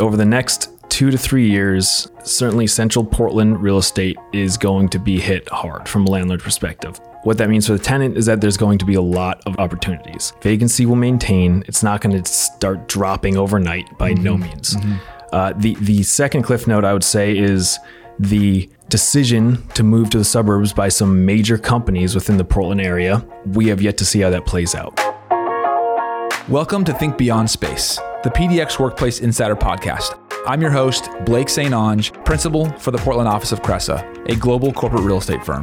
Over the next two to three years, certainly central Portland real estate is going to be hit hard from a landlord perspective. What that means for the tenant is that there's going to be a lot of opportunities. Vacancy will maintain. It's not going to start dropping overnight by no means. Uh, the the second cliff note I would say is the decision to move to the suburbs by some major companies within the Portland area. We have yet to see how that plays out. Welcome to Think Beyond Space, the PDX Workplace Insider Podcast. I'm your host, Blake St. Ange, principal for the Portland office of Cresa, a global corporate real estate firm.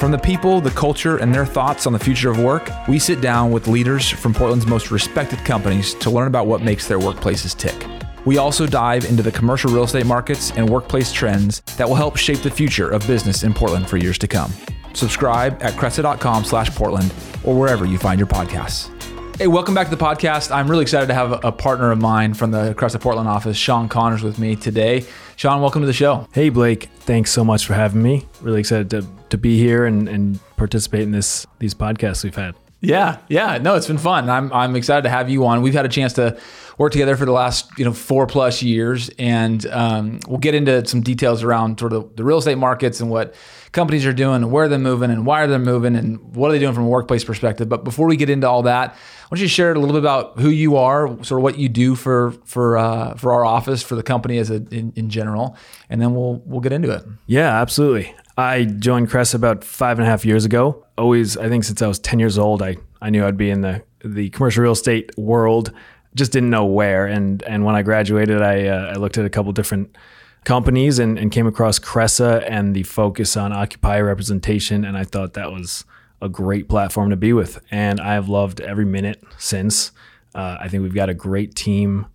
From the people, the culture, and their thoughts on the future of work, we sit down with leaders from Portland's most respected companies to learn about what makes their workplaces tick. We also dive into the commercial real estate markets and workplace trends that will help shape the future of business in Portland for years to come. Subscribe at cresa.com slash Portland or wherever you find your podcasts. Hey, welcome back to the podcast. I'm really excited to have a partner of mine from the Cresa Portland office, Sean Connors, with me today. Sean, welcome to the show. Hey Blake, thanks so much for having me. Really excited to, to be here and, and participate in this these podcasts we've had. Yeah, yeah, no, it's been fun. I'm I'm excited to have you on. We've had a chance to work together for the last you know four plus years, and um, we'll get into some details around sort of the real estate markets and what companies are doing, where they're moving, and why are they moving, and what are they doing from a workplace perspective. But before we get into all that, why don't you share a little bit about who you are, sort of what you do for for uh, for our office, for the company as a in, in general, and then we'll we'll get into it. Yeah, absolutely. I joined Cresa about five and a half years ago. Always, I think since I was 10 years old, I, I knew I'd be in the, the commercial real estate world. Just didn't know where. And, and when I graduated, I, uh, I looked at a couple different companies and, and came across Cresa and the focus on occupier representation. And I thought that was a great platform to be with. And I have loved every minute since. Uh, I think we've got a great team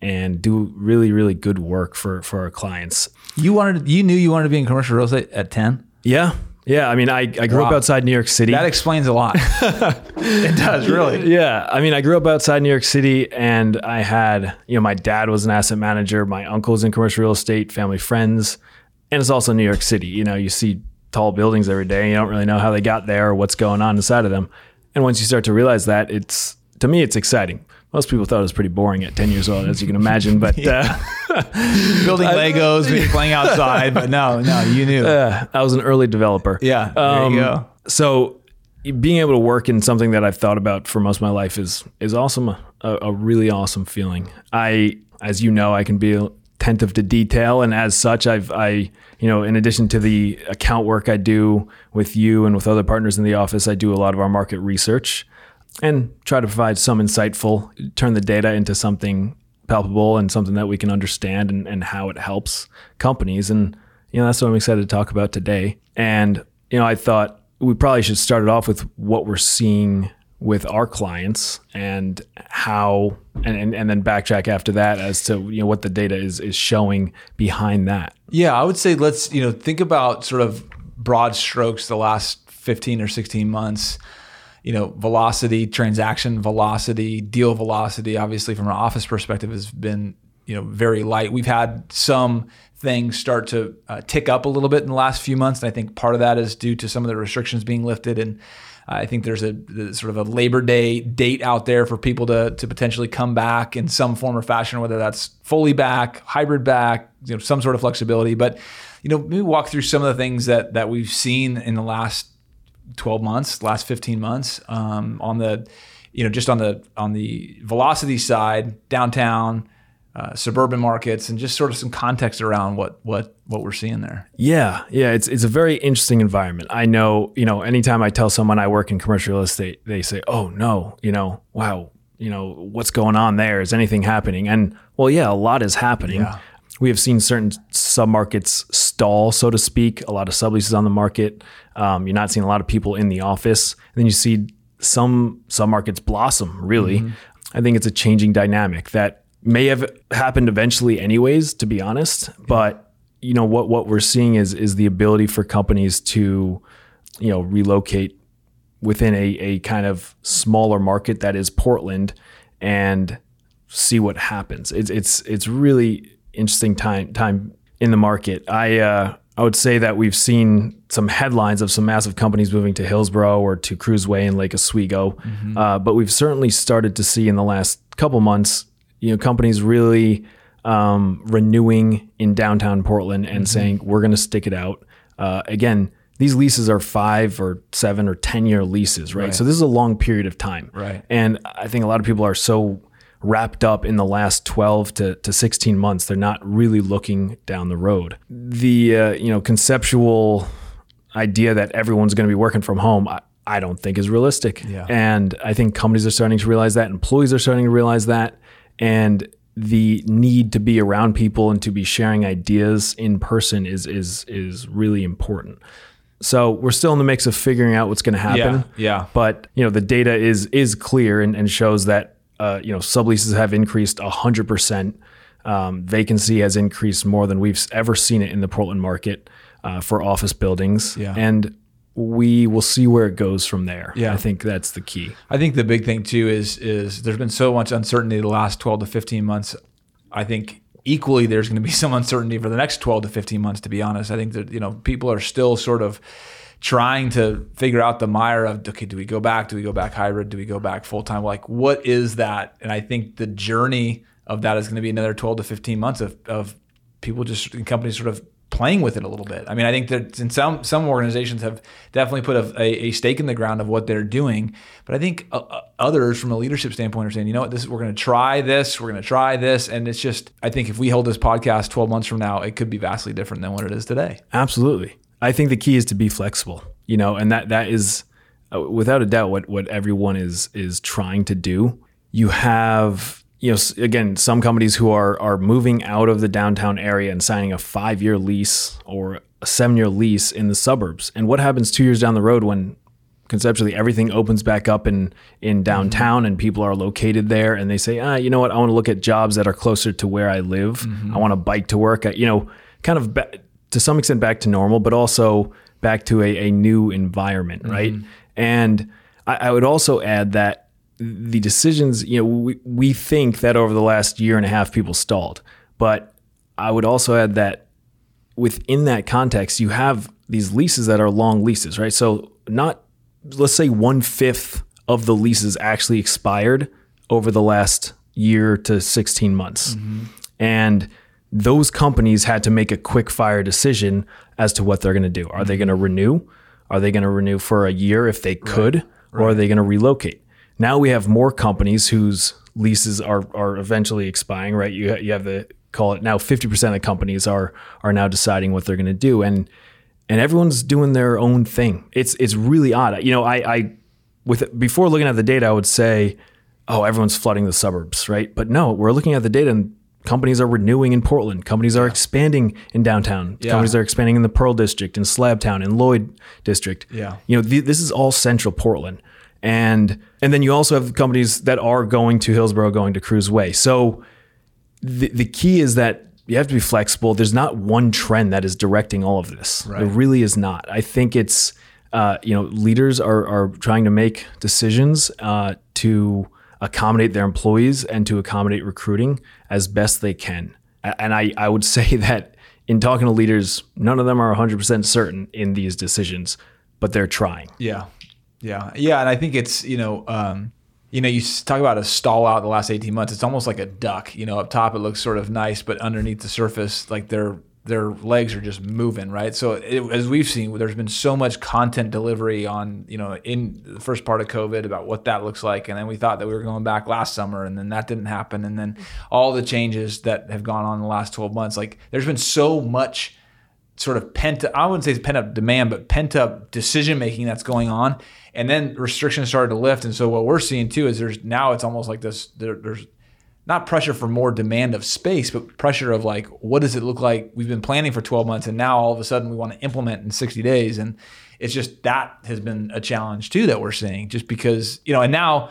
and do really, really good work for, for our clients. You wanted, you knew you wanted to be in commercial real estate at 10? Yeah. Yeah. I mean, I, I grew Wow. up outside New York City. That explains a lot. it does, really. yeah. I mean, I grew up outside New York City and I had, you know, my dad was an asset manager, my uncle's in commercial real estate, family friends. And it's also New York City. You know, you see tall buildings every day. And you don't really know how they got there or what's going on inside of them. And once you start to realize that, it's, to me, it's exciting. Most people thought it was pretty boring at 10 years old, as you can imagine. But uh, Building Legos, maybe playing outside, but no, no, you knew. uh, I was an early developer. yeah, there Um, you go. So being able to work in something that I've thought about for most of my life is is awesome. A, a really awesome feeling. I, as you know, I can be attentive to detail, and as such, I've I you know in addition to the account work I do with you and with other partners in the office, I do a lot of our market research and try to provide some insightful, turn the data into something palpable and something that we can understand and, and how it helps companies. And, you know, that's what I'm excited to talk about today. And, you know, I thought we probably should start it off with what we're seeing with our clients and how and, and, and then backtrack after that as to you know what the data is is showing behind that. Yeah, I would say let's you know think about sort of broad strokes the last 15 or 16 months. You know, velocity, transaction velocity, deal velocity, obviously from an office perspective has been, you know, very light. We've had some things start to uh, tick up a little bit in the last few months. And I think part of that is due to some of the restrictions being lifted. And I think there's a sort of a Labor Day date out there for people to, to potentially come back in some form or fashion, whether that's fully back, hybrid back, you know, some sort of flexibility. But, you know, maybe walk through some of the things that that we've seen in the last 12 months, last 15 months, um, on the, you know, just on the on the velocity side, downtown, uh, suburban markets, and just sort of some context around what what what we're seeing there. Yeah, yeah, it's it's a very interesting environment. I know, you know, anytime I tell someone I work in commercial real estate, they say, "Oh no, you know, wow, you know, what's going on there? Is anything happening?" And well, yeah, a lot is happening. Yeah. We have seen certain submarkets stall, so to speak. A lot of subleases on the market. Um, you're not seeing a lot of people in the office. And then you see some some markets blossom. Really, I think it's a changing dynamic that may have happened eventually, anyways. To be honest, but you know what what we're seeing is is the ability for companies to you know relocate within a, a kind of smaller market that is Portland and see what happens. It's it's it's really interesting time time in the market. I uh, I would say that we've seen some headlines of some massive companies moving to Hillsboro or to Kruse Way and Lake Oswego, uh, but we've certainly started to see in the last couple months, you know, companies really um, renewing in downtown Portland and saying we're going to stick it out. Uh, again, these leases are five or seven or ten year leases, right? So this is a long period of time, Right. And I think a lot of people are so wrapped up in the last 12 to, to 16 months. They're not really looking down the road. The uh, you know conceptual idea that everyone's going to be working from home I, I don't think is realistic. Yeah. and i think companies are starting to realize that employees are starting to realize that and the need to be around people and to be sharing ideas in person is is is really important. So we're still in the mix of figuring out what's going to happen. Yeah, yeah. but you know the data is is clear and, and shows that uh, you know subleases have increased hundred percent. Um, vacancy has increased more than we've ever seen it in the Portland market uh, for office buildings, Yeah. and we will see where it goes from there. Yeah. I think that's the key. I think the big thing too is is there's been so much uncertainty the last 12 to 15 months. I think equally there's going to be some uncertainty for the next 12 to 15 months. To be honest, I think that you know people are still sort of trying to figure out the mire of okay, do we go back? Do we go back hybrid? Do we go back full time? Like what is that? And I think the journey of that is going to be another 12 to 15 months of of people just and companies sort of playing with it a little bit. I mean, I think that in some some organizations have definitely put a, a, stake in the ground of what they're doing, but I think uh, uh, others, from a leadership standpoint, are saying, you know what, this we're going to try this, we're going to try this, and it's just I think if we hold this podcast 12 months from now, it could be vastly different than what it is today. Absolutely. I think the key is to be flexible, you know, and that that is uh, without a doubt what what everyone is is trying to do. You have you know again some companies who are are moving out of the downtown area and signing a 5-year lease or a 7-year lease in the suburbs. And what happens 2 years down the road when conceptually everything opens back up in in downtown and people are located there and they say ah you know what? I want to look at jobs that are closer to where i live. I want to bike to work. I, you know kind of ba- to some extent back to normal but also back to a, a new environment mm-hmm. right and I, I would also add that the decisions you know we, we think that over the last year and a half people stalled but i would also add that within that context, you have these leases that are long leases, right? So not let's say one fifth of the leases actually expired over the last year to 16 months. Mm-hmm. And those companies had to make a quick fire decision as to what they're going to do. Are they mm-hmm. going to renew? Are they going to renew for a year if they could? Or are they going to relocate? Now we have more companies whose leases are, are eventually expiring, right? You, you have the call it now 50% of companies are are now deciding what they're going to do and and everyone's doing their own thing. It's it's really odd. You know, I I with before looking at the data, I would say, oh, everyone's flooding the suburbs, right? But no, we're looking at the data and companies are renewing in Portland. Companies are expanding in downtown. Companies are expanding in the Pearl District, in Slabtown, in Lloyd District. Yeah. You know, th- this is all central Portland. And and then you also have companies that are going to Hillsboro, going to Kruse Way. So the, the key is that you have to be flexible. There's not one trend that is directing all of this. There really is not. I think it's uh, you know leaders are are trying to make decisions uh, to accommodate their employees and to accommodate recruiting as best they can. And I I would say that in talking to leaders, none of them are 100% certain in these decisions, but they're trying. Yeah, yeah, yeah. And I think it's you know, um, you know, you talk about a stall out the last eighteen months. It's almost like a duck. You know, up top it looks sort of nice, but underneath the surface, like their their legs are just moving, right? So it, as we've seen, there's been so much content delivery on you know in the first part of COVID about what that looks like, and then we thought that we were going back last summer, and then that didn't happen, and then all the changes that have gone on in the last twelve months. Like there's been so much sort of pent I wouldn't say it's pent up demand, but pent up decision making that's going on. And then restrictions started to lift. And so what we're seeing too is there's now it's almost like this there, there's not pressure for more demand of space, but pressure of like, what does it look like? We've been planning for 12 months and now all of a sudden we want to implement in 60 days. And it's just that has been a challenge too that we're seeing just because, you know, and now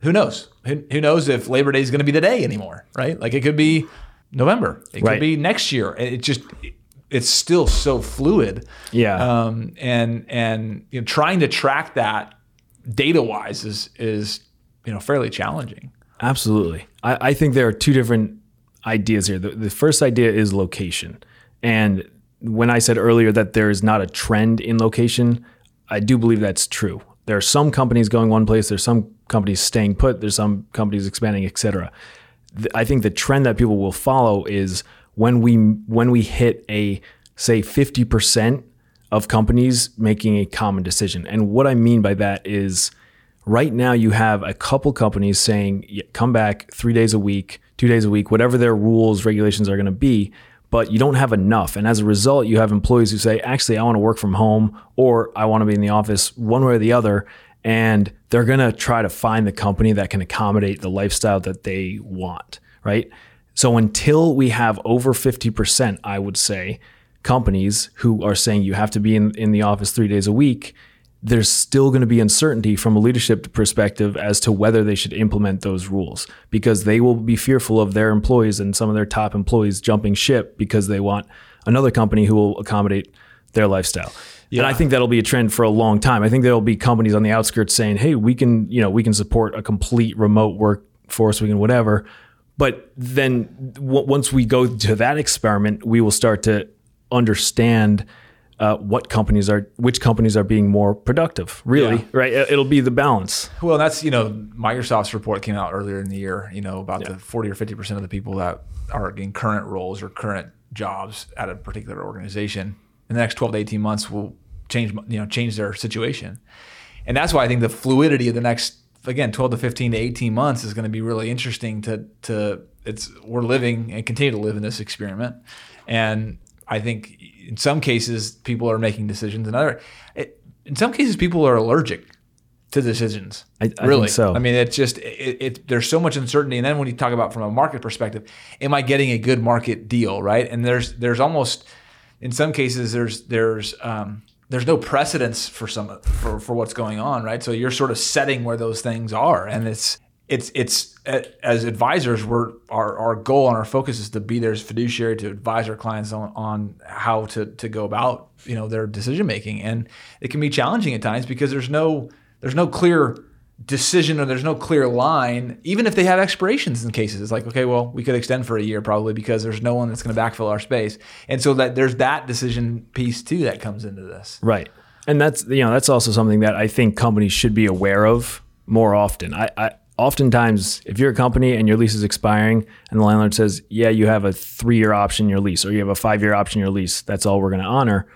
who knows? Who, who knows if Labor Day is going to be the day anymore, right? Like it could be November, it Right. could be next year. And It just, it's still so fluid. Yeah. Um, and, and, you know, trying to track that data wise is, is, you know, fairly challenging. Absolutely. I, I think there are two different ideas here. The, the first idea is location. And when I said earlier that there is not a trend in location, I do believe that's true. There are some companies going one place, there's some companies staying put, there's some companies expanding, et cetera. th- I think the trend that people will follow is when we when we hit a say 50% of companies making a common decision. And what I mean by that is right now you have a couple companies saying come back 3 days a week, 2 days a week, whatever their rules, regulations are going to be, but you don't have enough. And as a result, you have employees who say, "Actually, I want to work from home or I want to be in the office one way or the other." And they're going to try to find the company that can accommodate the lifestyle that they want, right? So until we have over 50%, I would say, companies who are saying you have to be in, in the office three days a week, there's still going to be uncertainty from a leadership perspective as to whether they should implement those rules because they will be fearful of their employees and some of their top employees jumping ship because they want another company who will accommodate their lifestyle. Yeah. And I think that'll be a trend for a long time. I think there'll be companies on the outskirts saying, "Hey, we can, you know, we can support a complete remote workforce, we can whatever." But then w- once we go to that experiment, we will start to understand uh, what companies are, which companies are being more productive. Really, yeah. right? It'll be the balance. Well, that's you know Microsoft's report came out earlier in the year. You know about yeah. the forty or fifty percent of the people that are in current roles or current jobs at a particular organization in the next twelve to eighteen months will change you know change their situation, and that's why I think the fluidity of the next again 12 to 15 to 18 months is going to be really interesting to to it's we're living and continue to live in this experiment and I think in some cases people are making decisions, and other it, in some cases people are allergic to decisions. I, I really, so. I mean, it's just it, it, There's so much uncertainty, and then when you talk about from a market perspective, am I getting a good market deal, right? And there's there's almost in some cases there's there's um, there's no precedence for some for for what's going on, right? So you're sort of setting where those things are, and it's it's it's as advisors we're our, our goal and our focus is to be there as fiduciary to advise our clients on, on how to to go about you know their decision making and it can be challenging at times because there's no there's no clear decision or there's no clear line even if they have expirations in cases. It's like okay well we could extend for a year probably because there's no one that's going to backfill our space. And so that there's that decision piece too that comes into this. Right. And that's you know that's also something that i think companies should be aware of more often. I, I oftentimes if you're a company and your lease is expiring and the landlord says yeah you have a three year option in your lease or you have a five year option in your lease that's all we're going to honor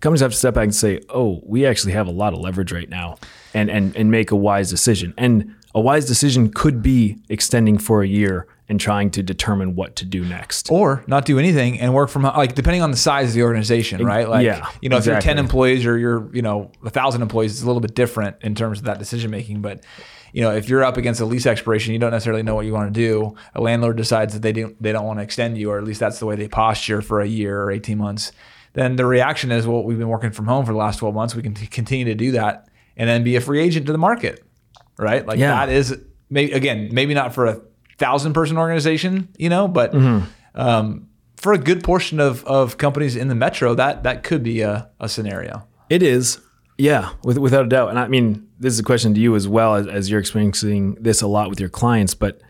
companies have to step back and say oh we actually have a lot of leverage right now and and and make a wise decision. And a wise decision could be extending for a year and trying to determine what to do next. Or not do anything and work from like depending on the size of the organization, right? Like yeah, you know, exactly. if you're 10 employees or you're, you know, a thousand employees, it's a little bit different in terms of that decision making. But you know, if you're up against a lease expiration, you don't necessarily know what you want to do. A landlord decides that they don't they don't want to extend you, or at least that's the way they posture for a year or 18 months. Then the reaction is, well, we've been working from home for the last 12 months. We can t- continue to do that and then be a free agent to the market, right? Like yeah. that is, maybe, again, maybe not for a thousand person organization, you know, but mm-hmm. um, for a good portion of, of companies in the metro, that that could be a, a scenario. It is. Yeah, with, without a doubt. And I mean, this is a question to you as well as, as you're experiencing this a lot with your clients, but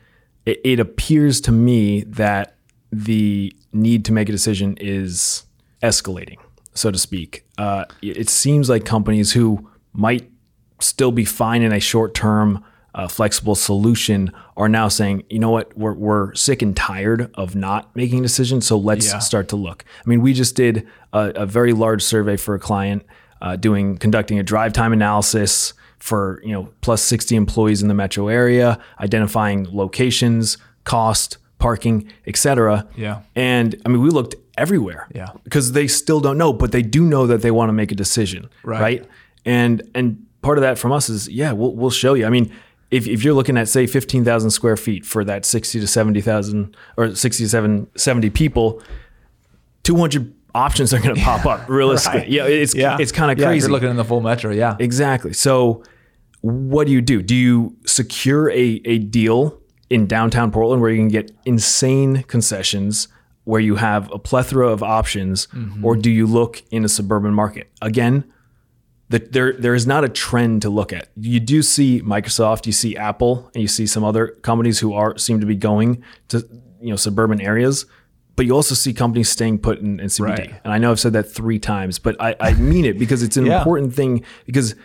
it, it appears to me that the need to make a decision is escalating, so to speak. Uh, it seems like companies who might still be fine in a short term, uh, flexible solution are now saying, you know what, we're, we're sick and tired of not making decisions, so let's yeah. start to look. I mean, we just did a, a very large survey for a client uh, doing conducting a drive time analysis for you know plus 60 employees in the metro area, identifying locations, cost, parking, etc. Yeah. And I mean, we looked everywhere. Yeah. Because they still don't know, but they do know that they want to make a decision. Right. right? And and part of that from us is yeah, we'll we'll show you. I mean, if, if you're looking at say 15,000 square feet for that 60 to 70,000 or 60 to 70 people, 200 options are going to pop up realistically. right. Yeah, it's yeah. it's kind of yeah, crazy. You're looking in the full metro, yeah. Exactly. So what do you do? Do you secure a a deal in downtown Portland where you can get insane concessions where you have a plethora of options mm-hmm. or do you look in a suburban market? Again, the, there there is not a trend to look at. You do see Microsoft, you see Apple, and you see some other companies who are seem to be going to you know suburban areas but you also see companies staying put in, in CBD. Right. And I know I've said that three times, but I, I mean it because it's an yeah. important thing because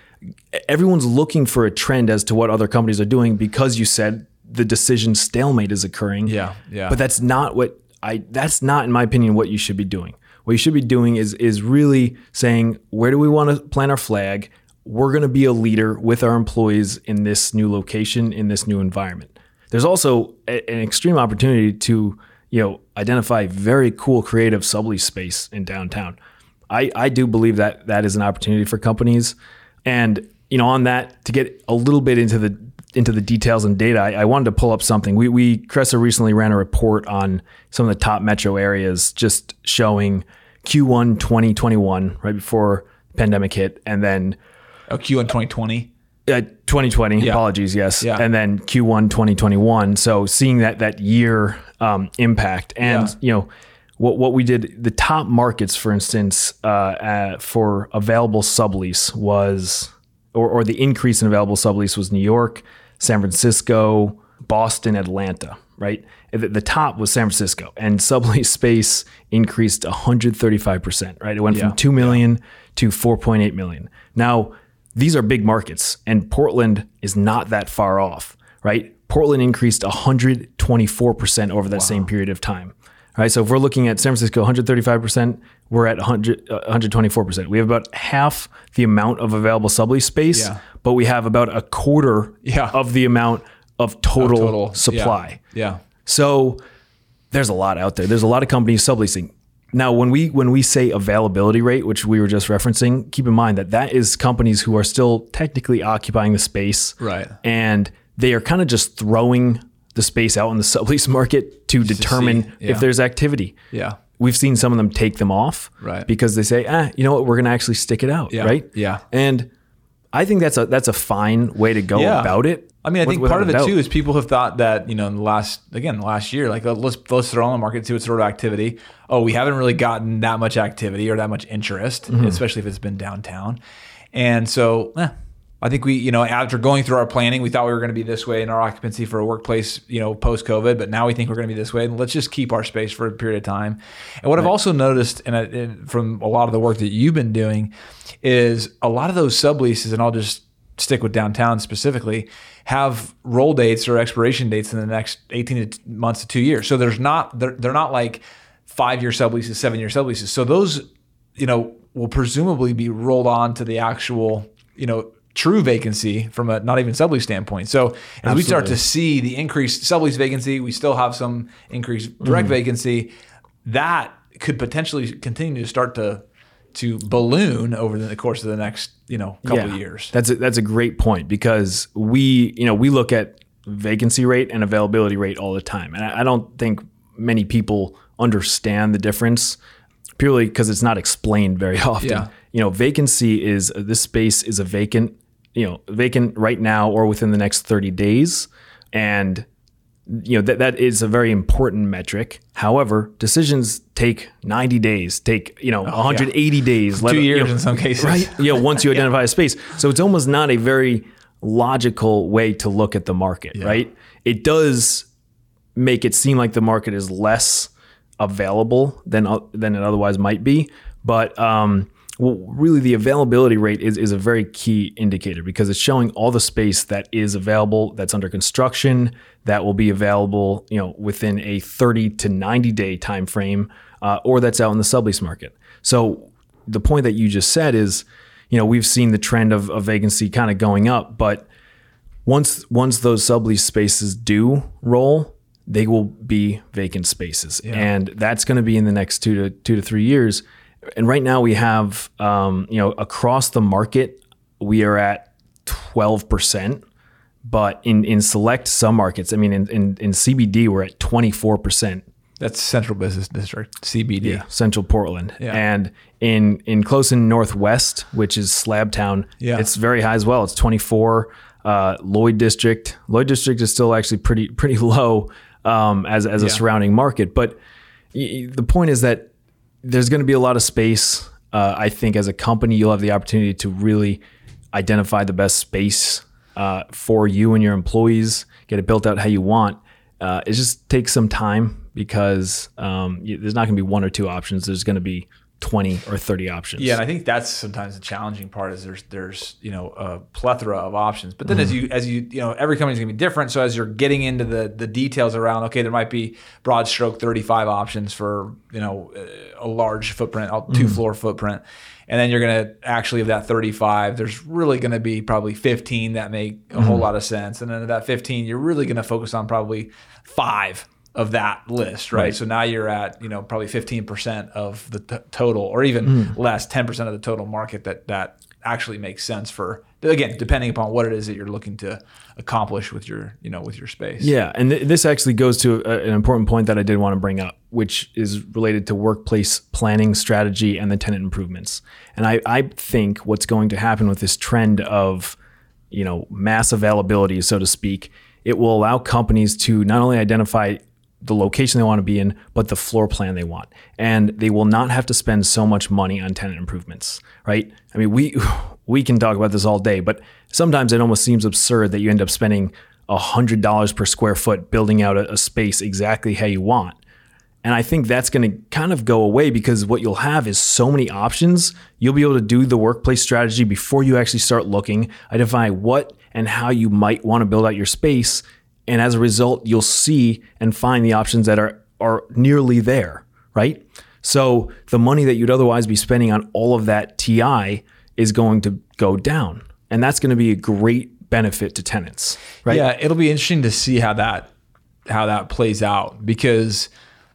everyone's looking for a trend as to what other companies are doing because you said the decision stalemate is occurring. Yeah, yeah. But that's not what I. That's not, in my opinion, what you should be doing. What you should be doing is is really saying where do we want to plant our flag. We're going to be a leader with our employees in this new location in this new environment. There's also a, an extreme opportunity to you know identify very cool creative sublease space in downtown. I I do believe that that is an opportunity for companies, and you know on that to get a little bit into the into the details and data, I, I, wanted to pull up something. We, we Cresa recently ran a report on some of the top metro areas, just showing Q1 2021, right before the pandemic hit, and then oh, Q1 2020. Uh, 2020 yeah. apologies yes yeah. and then q1 2021 so seeing that that year um, impact and yeah. you know what what we did the top markets for instance uh, uh, for available sublease was or, or the increase in available sublease was new york San Francisco, Boston, Atlanta, right? The top was San Francisco, and sublease space increased 135%, right? It went yeah. from 2 million yeah. to 4.8 million. Now, these are big markets, and Portland is not that far off, right? Portland increased 124% over that wow. same period of time. All right, so if we're looking at San Francisco 135%, we're at 100, uh, 124%. We have about half the amount of available sublease space, yeah. but we have about a quarter yeah. of the amount of total, of total. supply. Yeah. yeah. So there's a lot out there. There's a lot of companies subleasing. Now, when we when we say availability rate, which we were just referencing, keep in mind that that is companies who are still technically occupying the space, right? And they are kind of just throwing the space out in the sublease market to determine to yeah. if there's activity. Yeah. We've seen some of them take them off right. because they say, ah, you know what, we're going to actually stick it out, yeah. right? Yeah. And I think that's a that's a fine way to go yeah. about it. I mean, I think part of it too is people have thought that you know in the last again last year, like let's let's throw on the market see what sort of activity. Oh, we haven't really gotten that much activity or that much interest, mm-hmm. especially if it's been downtown. And so, eh, I think we, you know, after going through our planning, we thought we were going to be this way in our occupancy for a workplace, you know, post COVID, but now we think we're going to be this way. And let's just keep our space for a period of time. And what right. I've also noticed, and from a lot of the work that you've been doing, is a lot of those subleases, and I'll just stick with downtown specifically, have roll dates or expiration dates in the next 18 months to two years. So there's not, they're, they're not like five year subleases, seven year subleases. So those, you know, will presumably be rolled on to the actual, you know, true vacancy from a not even sublease standpoint. So as Absolutely. we start to see the increased sublease vacancy, we still have some increased direct mm-hmm. vacancy. That could potentially continue to start to to balloon over the course of the next you know couple yeah, of years. That's a, that's a great point because we you know we look at vacancy rate and availability rate all the time, and I, I don't think many people understand the difference purely because it's not explained very often. Yeah. You know, vacancy is this space is a vacant you know vacant right now or within the next 30 days. And you know that that is a very important metric. However decisions take 90 days take you know oh, 180 yeah. days two years you know, in some cases. Right? You know once you identify yeah. a space. So it's almost not a very logical way to look at the market yeah. right? It does make it seem like the market is less available than than it otherwise might be. But um well, really the availability rate is, is a very key indicator because it's showing all the space that is available, that's under construction, that will be available, you know, within a 30 to 90 day time frame, uh, or that's out in the sublease market. So the point that you just said is, you know, we've seen the trend of, of vacancy kind of going up, but once once those sublease spaces do roll, they will be vacant spaces, yeah. and that's going to be in the next two to two to three years and right now we have, um, you know, across the market, we are at 12%. But in, in select some markets, I mean, in, in, in CBD, we're at 24%. That's Central Business District, CBD. Yeah, Central Portland. Yeah. And in in close in Northwest, which is Slabtown, yeah. it's very high as well. It's 24. Uh, Lloyd District. Lloyd District is still actually pretty pretty low um, as as a surrounding market. But y- the point is that there's going to be a lot of space. Uh, I think as a company, you'll have the opportunity to really identify the best space uh, for you and your employees, get it built out how you want. Uh, it just takes some time because um, there's not going to be one or two options. There's going to be 20 or 30 options. Yeah, and I think that's sometimes the challenging part is there's there's you know a plethora of options. But then as mm-hmm. you as you you know every company's gonna be different. So as you're getting into the the details around, okay, there might be broad stroke 35 options for you know a large footprint, a mm-hmm. two floor footprint. And then you're gonna actually of that 35, there's really gonna be probably 15 that make a whole mm-hmm. lot of sense. And then of that 15, you're really gonna focus on probably five of that list, right? Right. So now you're at you know probably 15% of the t- total, or even hmm. less, 10% of the total market that that actually makes sense for again depending upon what it is that you're looking to accomplish with your you know with your space. Yeah, and th- this actually goes to a, an important point that I did want to bring up, which is related to workplace planning strategy and the tenant improvements. And I, I think what's going to happen with this trend of, you know, mass availability, so to speak, it will allow companies to not only identify the location they want to be in, but the floor plan they want. And they will not have to spend so much money on tenant improvements, right? I mean, we we can talk about this all day, but sometimes it almost seems absurd that you end up spending $100 per square foot building out a, a space exactly how you want. And I think that's going to kind of go away because what you'll have is so many options. You'll be able to do the workplace strategy before you actually start looking, identify what and how you might want to build out your space. And as a result, you'll see and find the options that are, are nearly there, right? So the money that you'd otherwise be spending on all of that TI is going to go down. And that's going to be a great benefit to tenants, right? Yeah, it'll be interesting to see how that how that plays out because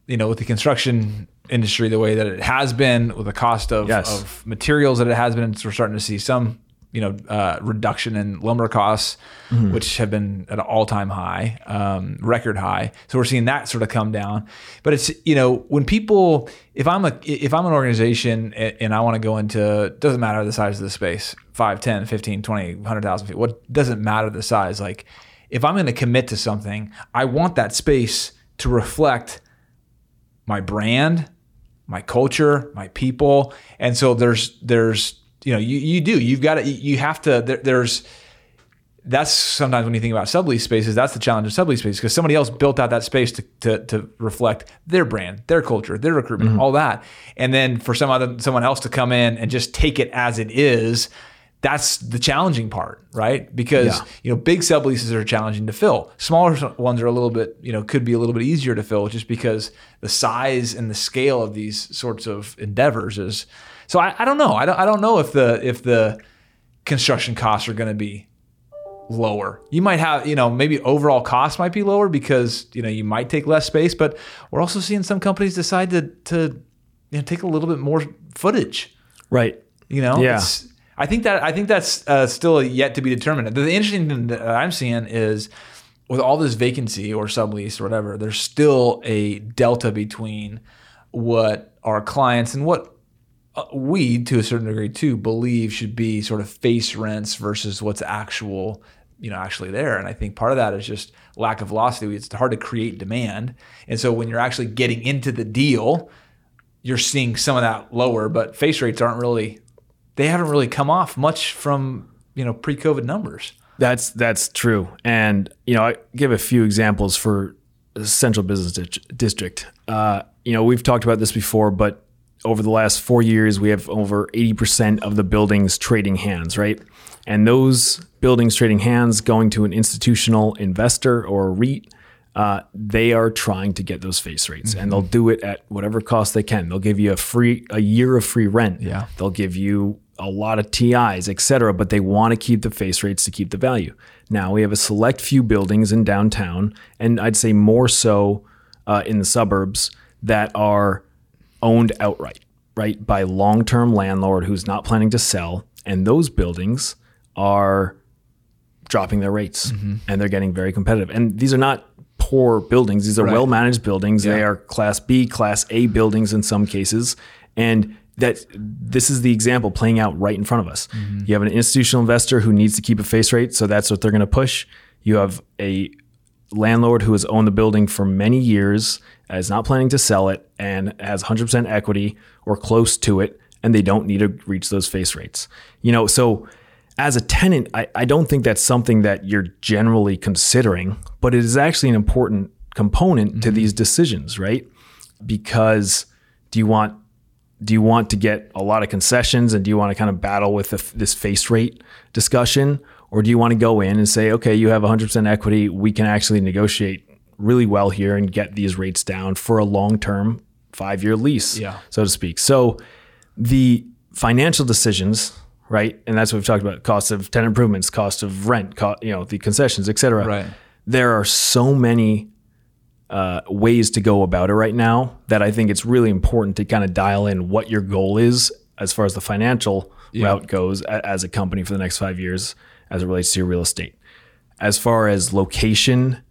you know with the construction industry the way that it has been with the cost of, Yes. of materials that it has been we're starting to see some you know uh, reduction in lumber costs which have been at an all-time high um, record high. So we're seeing that sort of come down. But it's you know when people if i'm a if i'm an organization and i want to go into doesn't matter the size of the space 5 10 15 20 100000 feet what doesn't matter the size like if i'm going to commit to something i want that space to reflect my brand, my culture, my people. And so there's there's you know you you do you've got to you have to there, there's that's sometimes when you think about sublease spaces that's the challenge of sublease spaces because somebody else built out that space to, to, to reflect their brand their culture their recruitment mm-hmm. all that. And then for some other someone else to come in and just take it as it is that's the challenging part right? Because Yeah. you know big subleases are challenging to fill. Smaller ones are a little bit you know could be a little bit easier to fill just because the size and the scale of these sorts of endeavors is so i, I don't know I don't, I don't know if the if the construction costs are going to be lower you might have you know maybe overall cost might be lower because you know you might take less space but we're also seeing some companies decide to to you know take a little bit more footage Right. you know, Yeah. It's, I think that I think that's uh, still yet to be determined. The, the interesting thing that I'm seeing is with all this vacancy or sublease or whatever, there's still a delta between what our clients and what we, to a certain degree, too, believe should be sort of face rents versus what's actual, you know, actually there. And I think part of that is just lack of velocity. It's hard to create demand, and so when you're actually getting into the deal, you're seeing some of that lower, but face rates aren't really they haven't really come off much from you know pre-COVID numbers. That's that's true, and you know I give a few examples for Central Business District. Uh, you know we've talked about this before, but over the last four years, we have over eighty percent of the buildings trading hands, right? And those buildings trading hands going to an institutional investor or REIT, uh, they are trying to get those face rates, and they'll do it at whatever cost they can. They'll give you a free a year of free rent. Yeah. They'll give you a lot of TIs, et cetera, but they want to keep the face rates to keep the value. Now we have a select few buildings in downtown, and I'd say more so uh, in the suburbs that are owned outright, right, by long-term landlord who's not planning to sell, and those buildings are dropping their rates mm-hmm. and they're getting very competitive. And these are not poor buildings; these are well-managed buildings. They are Class B, Class A buildings in some cases, and that this is the example playing out right in front of us. Mm-hmm. You have an institutional investor who needs to keep a face rate, so that's what they're going to push. You have a landlord who has owned the building for many years, is not planning to sell it, and has 100% equity or close to it, and they don't need to reach those face rates. You know, so as a tenant, I, I don't think that's something that you're generally considering, but it is actually an important component to mm-hmm. these decisions, right? Because do you want do you want to get a lot of concessions and do you want to kind of battle with the, this face rate discussion? Or do you want to go in and say, okay, you have 100% equity. We can actually negotiate really well here and get these rates down for a long term five year lease, Yeah. so to speak. So the financial decisions, right? And that's what we've talked about cost of tenant improvements, cost of rent, you know, the concessions, et cetera. Right. There are so many uh, ways to go about it right now that I think it's really important to kind of dial in what your goal is as far as the financial route goes as a company for the next five years as it relates to your real estate. As far as location,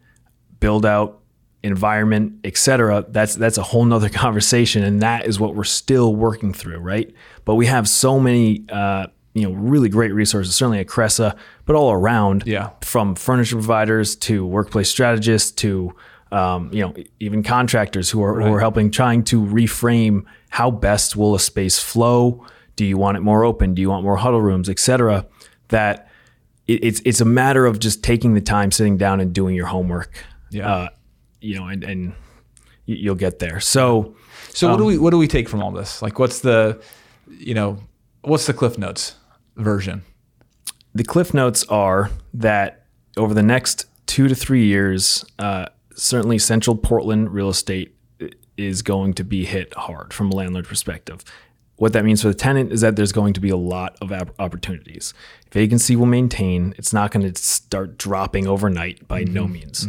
build out, environment, etc., that's that's a whole nother conversation. And that is what we're still working through, right? But we have so many uh, you know, really great resources, certainly at Cresa, but all around. Yeah. From furniture providers to workplace strategists to um, you know, even contractors who are, who are helping trying to reframe how best will a space flow. Do you want it more open? Do you want more huddle rooms, et cetera? That it, it's it's a matter of just taking the time, sitting down, and doing your homework. Yeah. Uh, you know, and and you- you'll get there. So So what do we what do we take from all this? Like, what's the, you know, what's the Cliff Notes version? the cliff notes are that over the next two to three years, uh, certainly central Portland real estate is going to be hit hard from a landlord perspective. What that means for the tenant is that there's going to be a lot of op- opportunities. Vacancy will maintain. It's not going to start dropping overnight by no means.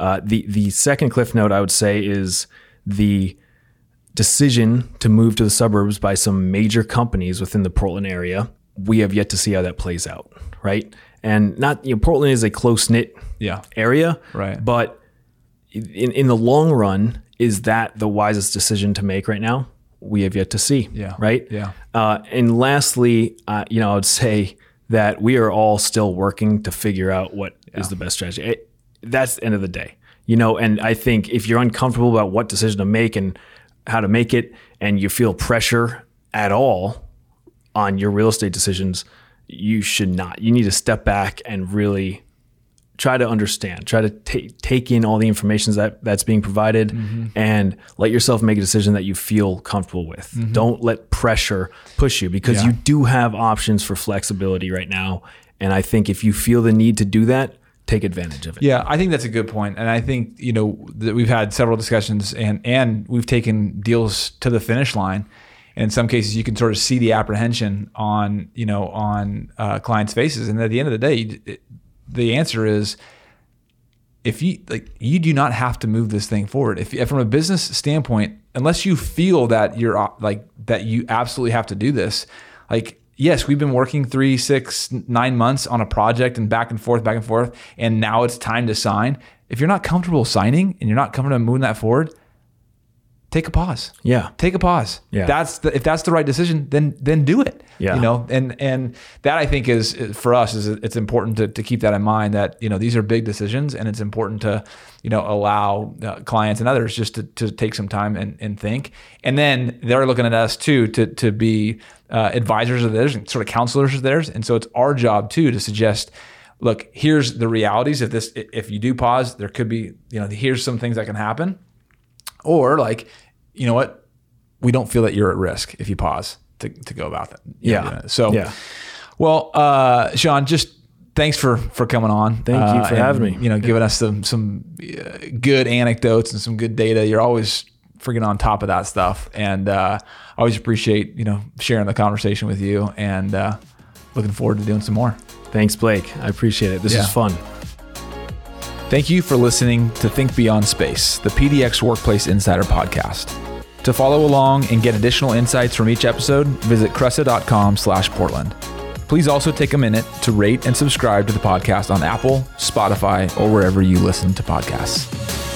Uh, the the second cliff note I would say is the decision to move to the suburbs by some major companies within the Portland area. We have yet to see how that plays out, right? And not you know, Portland is a close knit Yeah. area, Right. But in in the long run, is that the wisest decision to make right now? We have yet to see, Yeah. right? Yeah. Uh, and lastly, uh, you know, I would say that we are all still working to figure out what is the best strategy. It- that's the end of the day, you know. And I think if you're uncomfortable about what decision to make and how to make it, and you feel pressure at all on your real estate decisions, you should not. You need to step back and really try to understand, try to take take in all the information that that's being provided, Mm-hmm. and let yourself make a decision that you feel comfortable with. Don't let pressure push you because Mm-hmm. Yeah. you do have options for flexibility right now. And I think if you feel the need to do that, take advantage of it. Yeah, I think that's a good point, and I think you know that we've had several discussions, and and we've taken deals to the finish line. And in some cases, you can sort of see the apprehension on you know on uh, clients' faces, and at the end of the day, it, the answer is if you like you do not have to move this thing forward. If, if from a business standpoint unless you feel that you're like that you absolutely have to do this like yes we've been working three six nine months on a project and back and forth back and forth and now it's time to sign. If you're not comfortable signing and you're not comfortable moving that forward take a pause Yeah. take a pause. Yeah. That's the, if that's the right decision, then then do it. Yeah. You know, and and that I think is for us is it's important to, to keep that in mind that you know these are big decisions and it's important to you know allow uh, clients and others just to, to take some time and, and think and then they're looking at us too to to be uh, advisors of theirs and sort of counselors of theirs and so it's our job too to suggest look here's the realities if this if you do pause there could be you know here's some things that can happen or like, you know what? We don't feel that you're at risk if you pause to, to go about that. you know, Yeah. So, Yeah. well, uh, Sean, just thanks for for coming on. Thank you uh, for and, having me. You know, giving us some some uh, good anecdotes and some good data. You're always freaking on top of that stuff, and uh, I always appreciate you know sharing the conversation with you. And uh, looking forward to doing some more. Thanks, Blake. I appreciate it. This Yeah. is fun. Thank you for listening to Think Beyond Space, the PDX Workplace Insider podcast. To follow along and get additional insights from each episode, visit cresa.com slash Portland. Please also take a minute to rate and subscribe to the podcast on Apple, Spotify, or wherever you listen to podcasts.